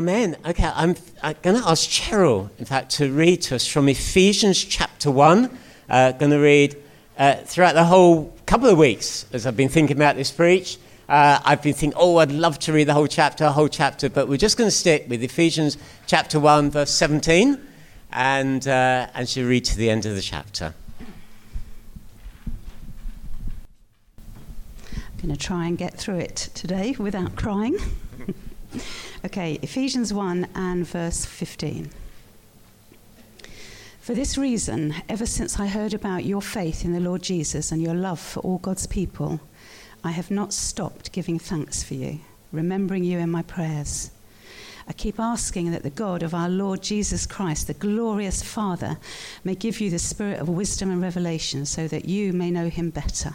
Amen. Okay, I'm, I'm going to ask Cheryl, in fact, to read to us from Ephesians chapter 1. Uh, going to read uh, throughout the whole couple of weeks as I've been thinking about this preach. Uh, I've been thinking, oh, I'd love to read the whole chapter, whole chapter, but we're just going to stick with Ephesians chapter 1, verse 17, and, uh, and she'll read to the end of the chapter. I'm going to try and get through it today without crying. Okay, Ephesians 1 and verse 15. For this reason, ever since I heard about your faith in the Lord Jesus and your love for all God's people, I have not stopped giving thanks for you, remembering you in my prayers. I keep asking that the God of our Lord Jesus Christ, the glorious Father, may give you the spirit of wisdom and revelation so that you may know him better.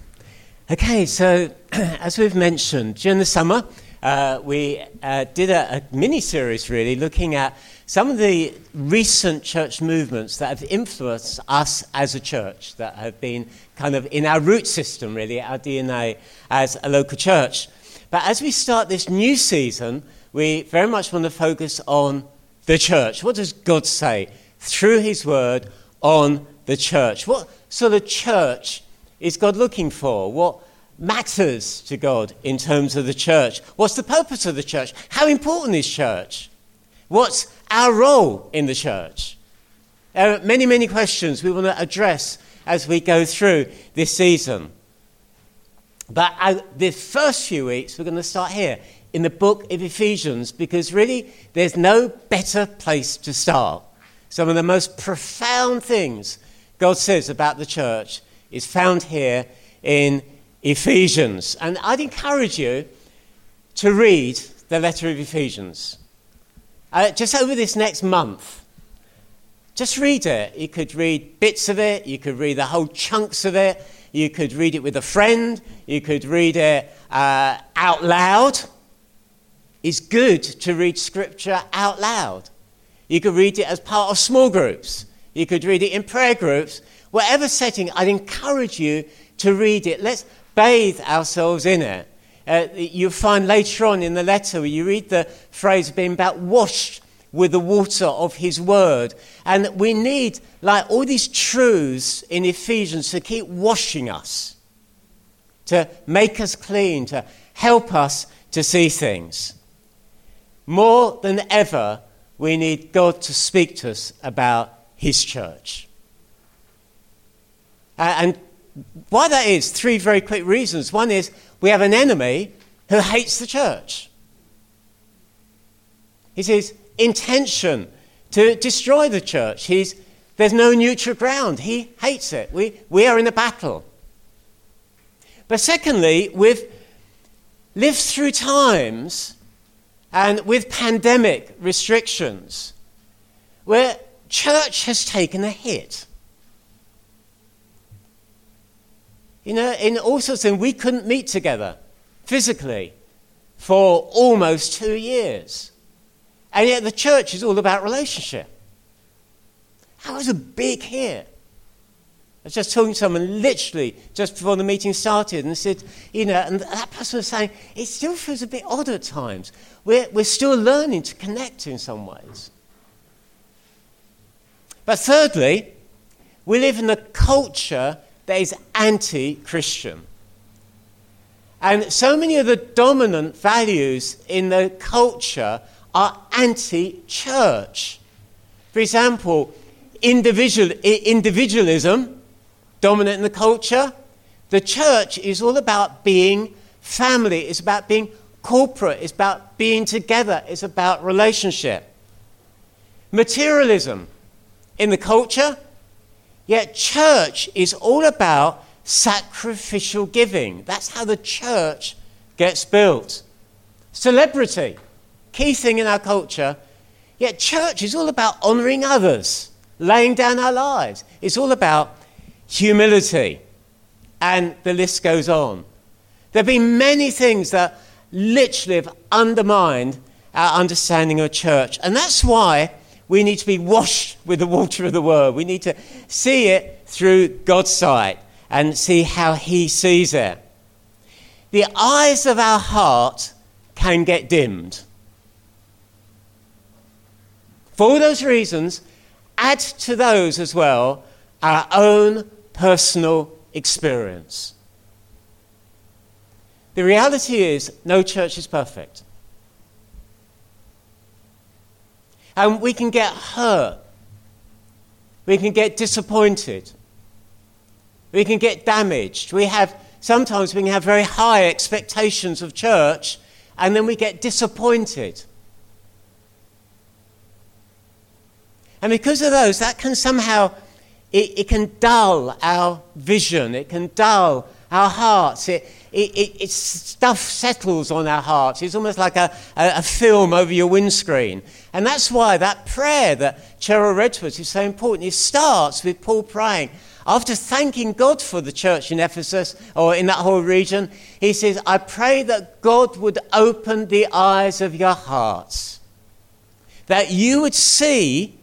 Okay, so as we've mentioned, during the summer, uh, we uh, did a, a mini series really looking at some of the recent church movements that have influenced us as a church, that have been kind of in our root system, really, our DNA as a local church. But as we start this new season, we very much want to focus on the church. What does God say through His Word on the church? What sort of church is God looking for? What matters to God in terms of the church? What's the purpose of the church? How important is church? What's our role in the church? There are many, many questions we want to address as we go through this season. But uh, the first few weeks, we're going to start here in the book of Ephesians because really there's no better place to start. Some of the most profound things God says about the church is found here in Ephesians. And I'd encourage you to read the letter of Ephesians. Uh, just over this next month, just read it. You could read bits of it, you could read the whole chunks of it, you could read it with a friend, you could read it uh, out loud. It's good to read scripture out loud. You could read it as part of small groups, you could read it in prayer groups, whatever setting, I'd encourage you to read it. Let's bathe ourselves in it. Uh, you'll find later on in the letter where you read the phrase being about washed with the water of his word. And we need, like, all these truths in Ephesians to keep washing us, to make us clean, to help us to see things. More than ever, we need God to speak to us about his church. And why that is, three very quick reasons. One is we have an enemy who hates the church. It's his intention to destroy the church. He's, there's no neutral ground. He hates it. We, we are in a battle. But secondly, we've lived through times and with pandemic restrictions where church has taken a hit. You know, in all sorts of things, we couldn't meet together physically for almost two years. And yet the church is all about relationship. That was a big hit. I was just talking to someone literally just before the meeting started and said, you know, and that person was saying, it still feels a bit odd at times. We're, we're still learning to connect in some ways. But thirdly, we live in a culture that is anti Christian. And so many of the dominant values in the culture are anti church. For example, individual, individualism, dominant in the culture. The church is all about being family, it's about being corporate, it's about being together, it's about relationship. Materialism in the culture, yet church is all about sacrificial giving. That's how the church gets built. Celebrity, key thing in our culture, yet church is all about honoring others, laying down our lives. It's all about humility. And the list goes on. There have been many things that literally have undermined our understanding of church. And that's why we need to be washed with the water of the word. We need to see it through God's sight and see how He sees it. The eyes of our heart can get dimmed. For all those reasons, add to those as well our own personal experience. The reality is, no church is perfect. And we can get hurt. We can get disappointed. We can get damaged. We have, sometimes we can have very high expectations of church, and then we get disappointed. And because of those, that can somehow, it, it can dull our vision. It can dull our hearts. It, it, it, it, stuff settles on our hearts. It's almost like a, a, a, film over your windscreen. And that's why that prayer that Cheryl read to us is so important. It starts with Paul praying. After thanking God for the church in Ephesus or in that whole region, he says, I pray that God would open the eyes of your hearts, that you would see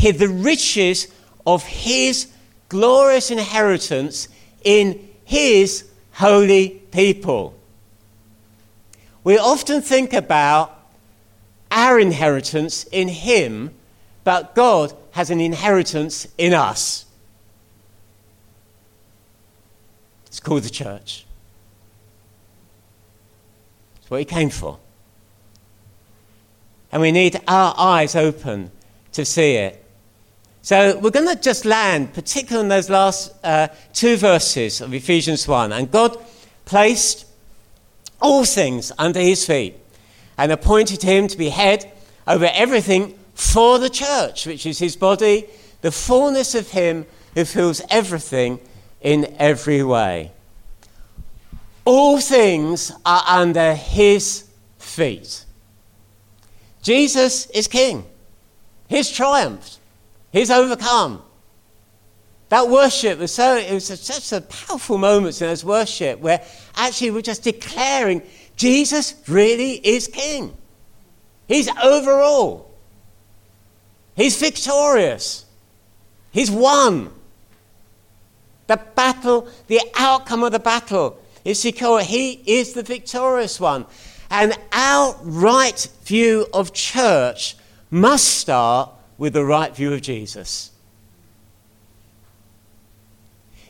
the riches of his glorious inheritance in his holy people. We often think about our inheritance in Him, but God has an inheritance in us. It's called the church. It's what He came for. And we need our eyes open to see it. So we're going to just land, particularly in those last uh, two verses of Ephesians 1. And God placed all things under his feet and appointed him to be head over everything for the church, which is his body, the fullness of him who fills everything in every way. All things are under his feet. Jesus is king. He's triumphed. He's overcome. That worship was so, it was such a powerful moment in his worship where actually we're just declaring Jesus really is King. He's overall. He's victorious. He's won. The battle, the outcome of the battle is secure. He is the victorious one. And our right view of church must start with the right view of Jesus.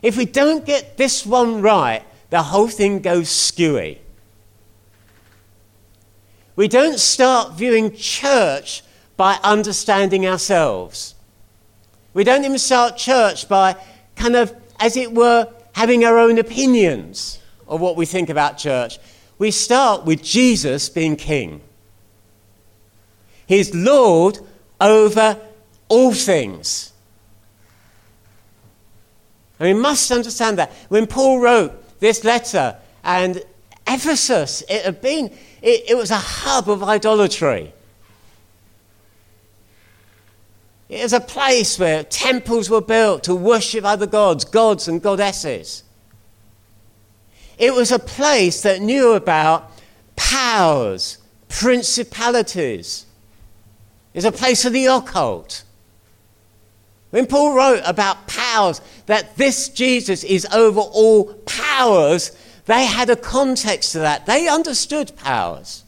If we don't get this one right, the whole thing goes skewy. We don't start viewing church by understanding ourselves. We don't even start church by kind of, as it were, having our own opinions of what we think about church. We start with Jesus being king. He's Lord over all things. And we must understand that. When Paul wrote this letter, and Ephesus, it had been, it, it was a hub of idolatry. It was a place where temples were built to worship other gods, gods and goddesses. It was a place that knew about powers, principalities, is a place of the occult. When Paul wrote about powers, that this Jesus is over all powers, they had a context to that. They understood powers.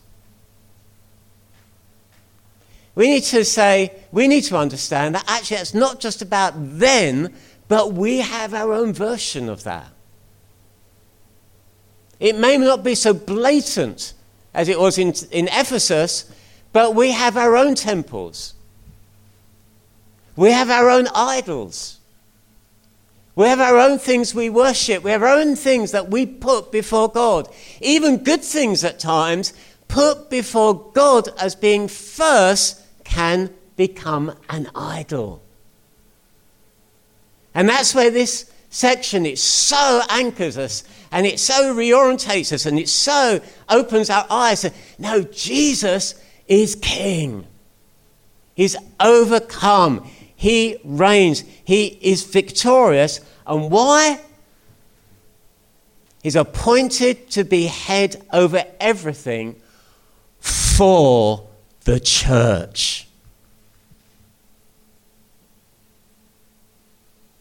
We need to say, we need to understand that actually it's not just about then, but we have our own version of that. It may not be so blatant as it was in, in Ephesus, but we have our own temples. We have our own idols. We have our own things we worship. We have our own things that we put before God. Even good things at times put before God as being first can become an idol. And that's where this section it so anchors us and it so reorientates us and it so opens our eyes. No, Jesus is king. He's overcome. He reigns. He is victorious. And why? He's appointed to be head over everything for the church.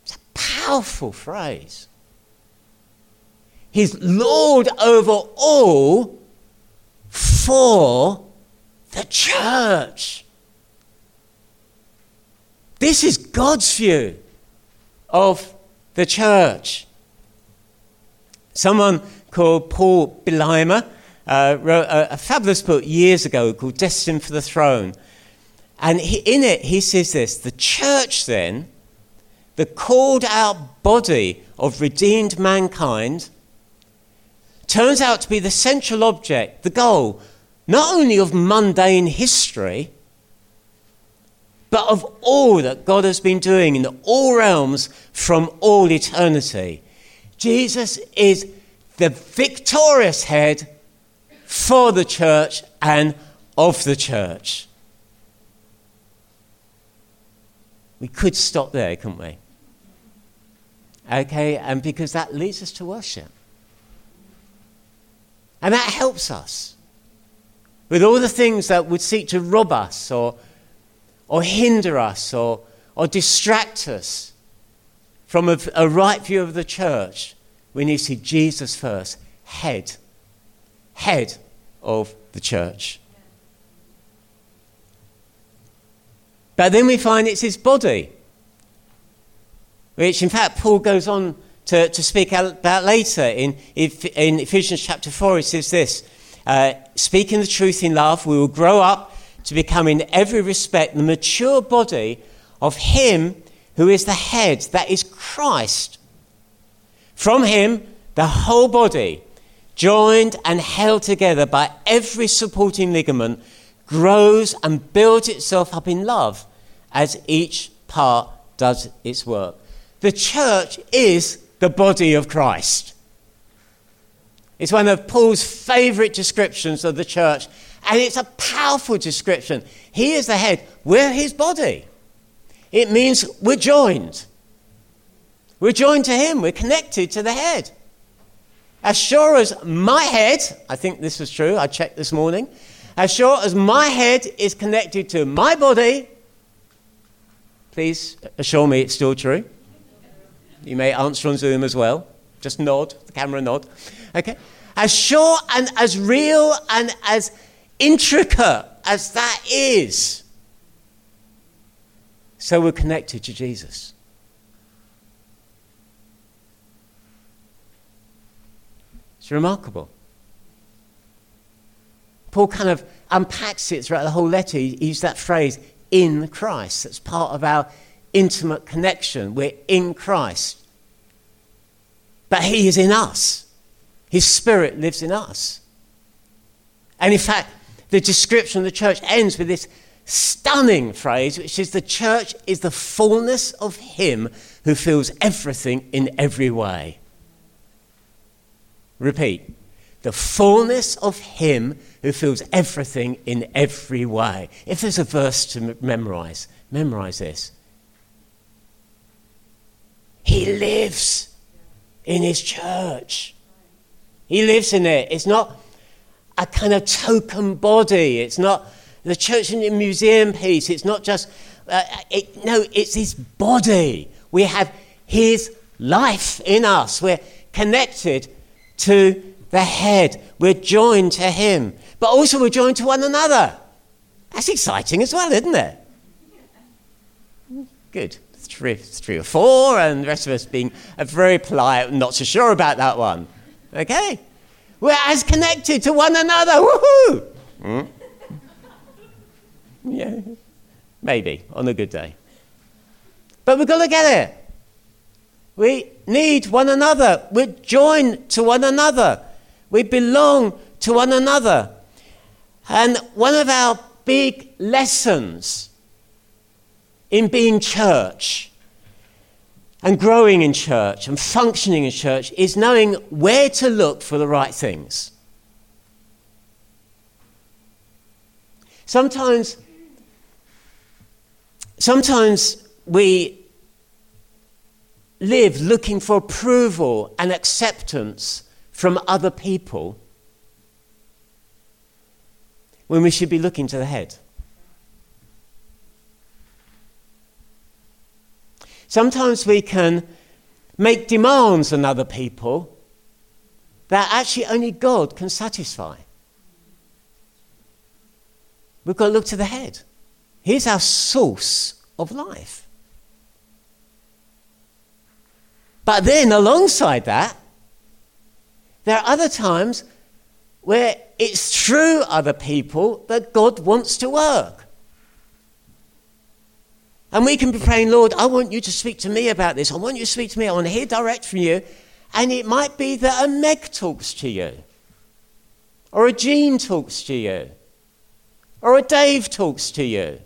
It's a powerful phrase. He's Lord over all for the church. This is God's view of the church. Someone called Paul Billheimer uh, wrote a, a, fabulous book years ago called Destined for the Throne. And he, in it, he says this The church, then, the called out body of redeemed mankind, turns out to be the central object, the goal, not only of mundane history, but of all that God has been doing in all realms from all eternity. Jesus is the victorious head for the church and of the church. We could stop there, couldn't we? Okay, and because that leads us to worship. And that helps us with all the things that would seek to rob us or, or hinder us or, or distract us from a, a right view of the church. We need to see Jesus first, head, head of the church. But then we find it's his body, which in fact Paul goes on to, to speak about later in, in Ephesians chapter 4. He says this uh, Speaking the truth in love, we will grow up to become in every respect the mature body of him who is the head, that is Christ. From him, the whole body joined and held together by every supporting ligament, grows and builds itself up in love as each part does its work. The church is the body of Christ. It's one of Paul's favorite descriptions of the church, and it's a powerful description. He is the head, we're his body. It means we're joined. We're joined to him, we're connected to the head. As sure as my head, I think this was true, I checked this morning, as sure as my head is connected to my body, please assure me it's still true. You may answer on Zoom as well. Just nod, the camera nod. Okay? As sure and as real and as intricate as that is, so we're connected to Jesus. It's remarkable. Paul kind of unpacks it throughout the whole letter. He used that phrase, in Christ. That's part of our intimate connection. We're in Christ. But He is in us, His Spirit lives in us. And in fact, the description of the church ends with this stunning phrase, which is the church is the fullness of Him who fills everything in every way. Repeat. The fullness of Him who fills everything in every way. If there's a verse to memorize, memorize this. He lives in His church. He lives in it. It's not a kind of token body. It's not the church in a museum piece. It's not just, uh, it, no, it's His body. We have His life in us. We're connected to the head. We're joined to him. But also we're joined to one another. That's exciting as well, isn't it? Good. Three, three or four, and the rest of us being very polite, not so sure about that one. Okay? We're as connected to one another. Woohoo! Hmm? Yeah. Maybe, on a good day. But we've got to get it. We need one another. We're joined to one another. We belong to one another. And one of our big lessons in being church and growing in church and functioning in church is knowing where to look for the right things. Sometimes, sometimes we live looking for approval and acceptance from other people when we should be looking to the head. Sometimes we can make demands on other people that actually only God can satisfy. We've got to look to the head. Here's our source of life. But then, alongside that, there are other times where it's through other people that God wants to work. And we can be praying, Lord, I want you to speak to me about this. I want you to speak to me. I want to hear direct from you. And it might be that a Meg talks to you, or a Jean talks to you, or a Dave talks to you,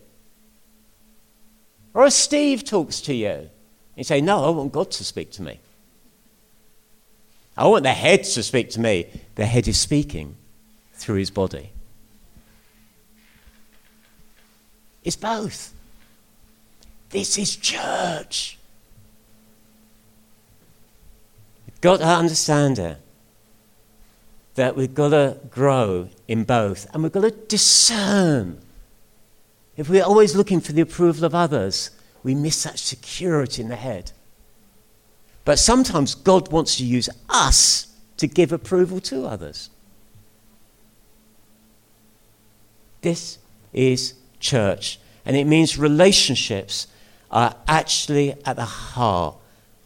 or a Steve talks to you. You say, No, I want God to speak to me. I want the head to speak to me. The head is speaking through his body. It's both. This is church. We've got to understand it. That we've got to grow in both. And we've got to discern. If we're always looking for the approval of others, we miss that security in the head. But sometimes God wants to use us to give approval to others. This is church. And it means relationships are actually at the heart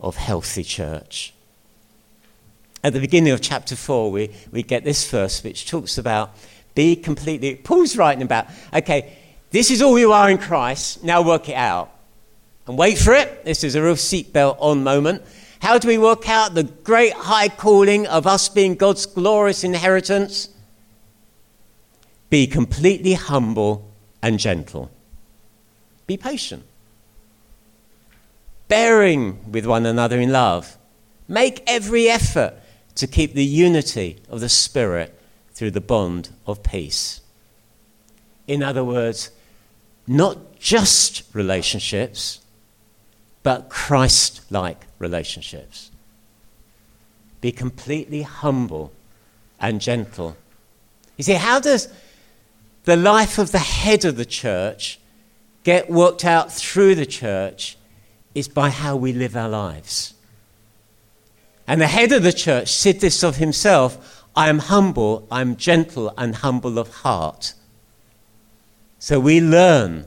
of healthy church. At the beginning of chapter 4, we, we get this verse which talks about be completely, Paul's writing about, okay, this is all you are in Christ, now work it out. And wait for it. This is a real seatbelt on moment. How do we work out the great high calling of us being God's glorious inheritance? Be completely humble and gentle. Be patient. Bearing with one another in love. Make every effort to keep the unity of the Spirit through the bond of peace. In other words, not just relationships, but Christ like relationships. Be completely humble and gentle. You see, how does the life of the head of the church get worked out through the church is by how we live our lives. And the head of the church said this of himself I am humble, I am gentle and humble of heart. So we learn,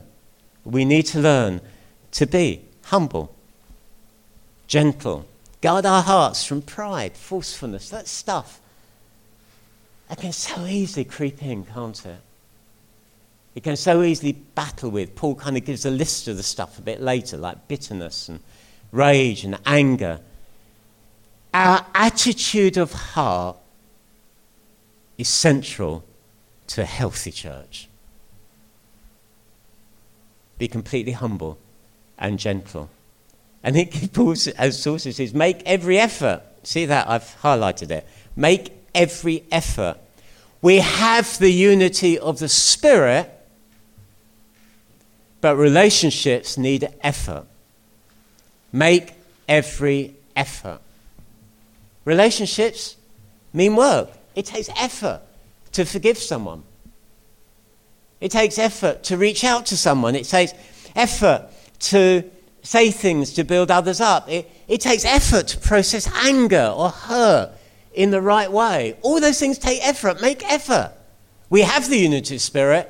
we need to learn to be humble, gentle, guard our hearts from pride, forcefulness, that stuff. That can so easily creep in, can't it? It can so easily battle with. Paul kind of gives a list of the stuff a bit later, like bitterness and rage and anger. Our attitude of heart is central to a healthy church. Be completely humble and gentle. And it, Paul, as sources says, make every effort. See that? I've highlighted it. Make every effort. We have the unity of the Spirit, but relationships need effort. Make every effort. Relationships mean work. It takes effort to forgive someone. It takes effort to reach out to someone. It takes effort to say things to build others up. It, it takes effort to process anger or hurt in the right way. All those things take effort. Make effort. We have the unity spirit,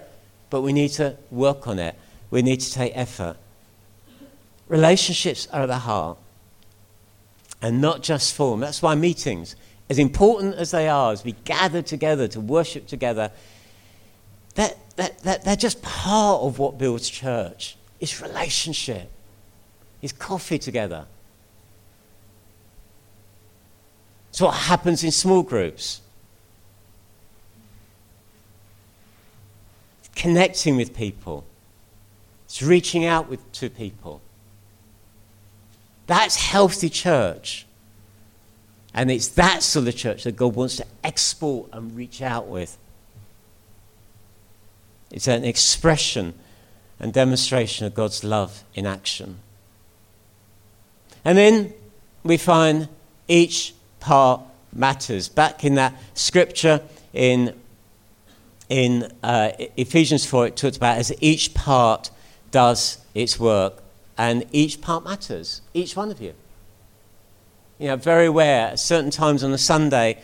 but we need to work on it. We need to take effort. Relationships are at the heart and not just form. That's why meetings, as important as they are, as we gather together to worship together, that, that, that, they're just part of what builds church. It's relationship. it's coffee together. It's what happens in small groups. connecting with people. It's reaching out with, to people. That's healthy church. And it's that sort of church that God wants to export and reach out with. It's an expression and demonstration of God's love in action. And then we find each part matters. Back in that scripture in in uh, Ephesians 4, it talks about as each part does its work, and each part matters, each one of you. You know, very aware at certain times on a Sunday,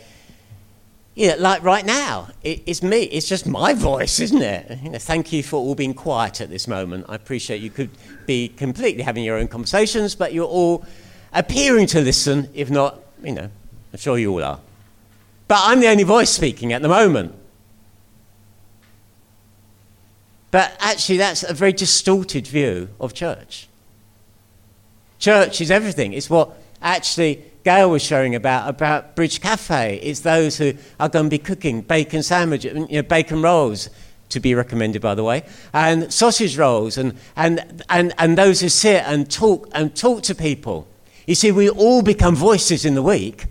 you know, like right now, it, it's me, it's just my voice, isn't it? You know, thank you for all being quiet at this moment. I appreciate you could be completely having your own conversations, but you're all appearing to listen, if not, you know, I'm sure you all are. But I'm the only voice speaking at the moment. But actually, that's a very distorted view of church. Church is everything. It's what actually Gail was sharing about about Bridge Cafe. It's those who are going to be cooking bacon sandwich, you know, bacon rolls, to be recommended, by the way, and sausage rolls, and, and, and, and those who sit and talk and talk to people. You see, we all become voices in the week.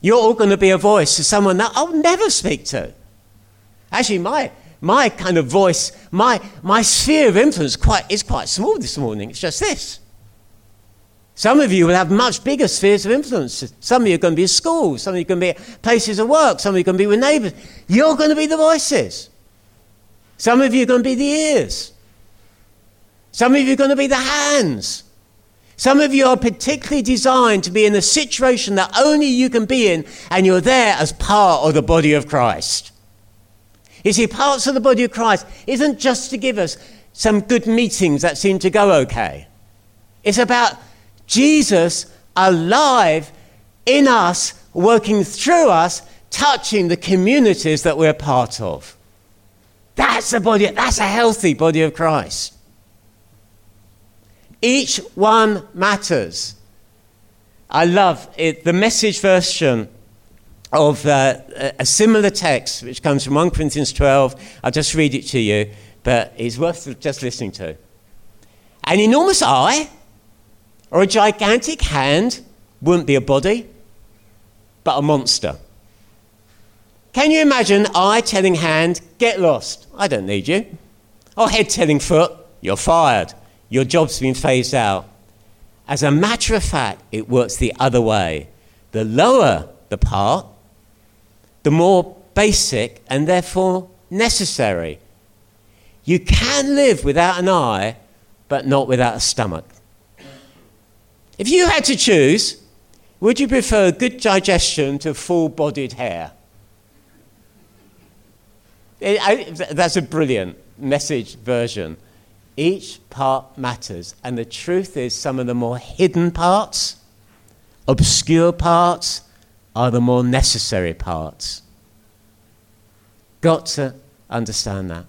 You're all going to be a voice to someone that I'll never speak to. Actually, my my kind of voice, my, my sphere of influence quite, is quite small this morning. It's just this. Some of you will have much bigger spheres of influence. Some of you are going to be at school. Some of you are going to be at places of work. Some of you are going to be with neighbors. You're going to be the voices. Some of you are going to be the ears. Some of you are going to be the hands. Some of you are particularly designed to be in a situation that only you can be in, and you're there as part of the body of Christ. You see, parts of the body of Christ isn't just to give us some good meetings that seem to go okay. It's about Jesus alive in us, working through us, touching the communities that we're part of. That's a body, that's a healthy body of Christ. Each one matters. I love it, the message version of uh, a similar text, which comes from 1 Corinthians 12. I'll just read it to you, but it's worth just listening to. An enormous eye or a gigantic hand wouldn't be a body, but a monster. Can you imagine eye telling hand, get lost, I don't need you? Or head telling foot, you're fired, your job's been phased out? As a matter of fact, it works the other way. The lower the part, the more basic and therefore necessary. You can live without an eye, but not without a stomach. If you had to choose, would you prefer good digestion to full bodied hair? that's a brilliant message version. Each part matters, and the truth is, some of the more hidden parts, obscure parts, are the more necessary parts. Got to understand that.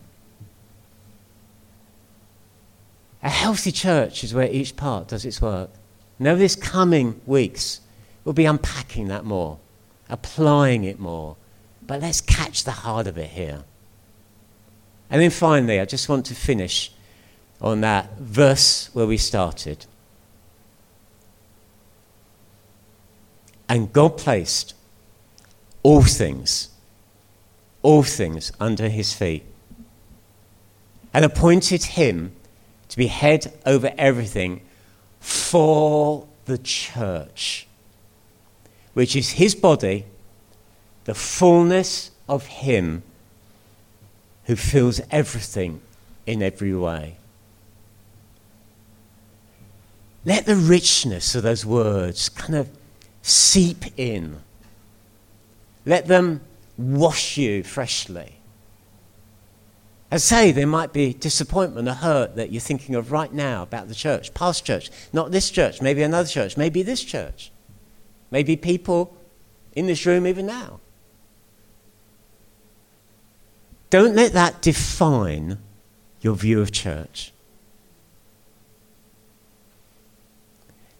A healthy church is where each part does its work. Now, this coming weeks, we'll be unpacking that more, applying it more. But let's catch the heart of it here. And then finally, I just want to finish on that verse where we started. And God placed all things, all things under his feet, and appointed him to be head over everything for the church, which is his body, the fullness of him who fills everything in every way. Let the richness of those words kind of seep in. Let them wash you freshly. I say there might be disappointment or hurt that you're thinking of right now about the church, past church, not this church, maybe another church, maybe this church, maybe people in this room even now. Don't let that define your view of church.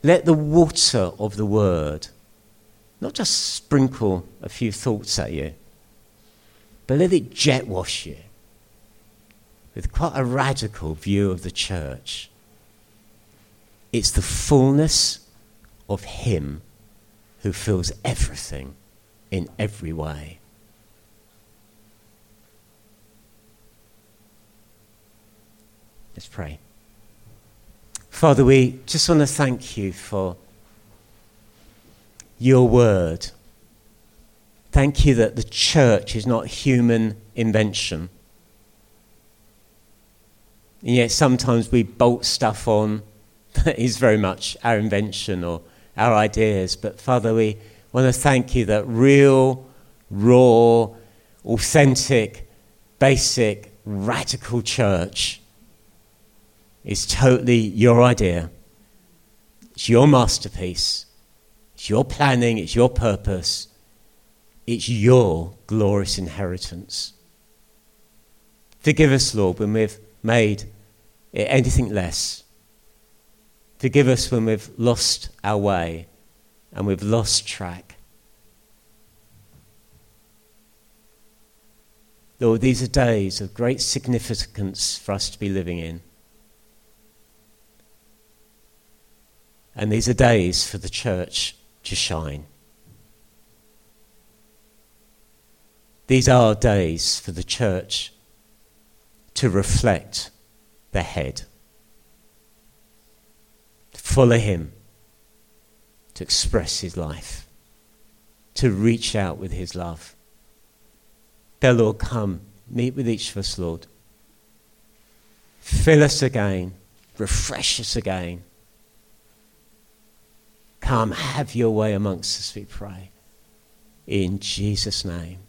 Let the water of the word not just sprinkle a few thoughts at you, but let it jet wash you with quite a radical view of the church. It's the fullness of Him who fills everything in every way. Let's pray. Father, we just want to thank you for your word. Thank you that the church is not human invention. And yet sometimes we bolt stuff on that is very much our invention or our ideas. But Father, we want to thank you that real, raw, authentic, basic, radical church is totally your idea. It's your masterpiece. It's your planning. It's your purpose. It's your glorious inheritance. Forgive us, Lord, when we've made it anything less. Forgive us when we've lost our way and we've lost track. Lord, these are days of great significance for us to be living in. And these are days for the church to shine. These are days for the church to reflect the head, follow him, to express his life, to reach out with his love. Dear Lord, come, meet with each of us, Lord. Fill us again, refresh us again. Come, have your way amongst us, we pray. In Jesus' name.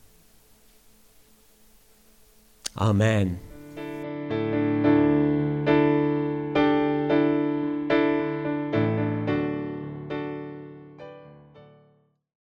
Amen.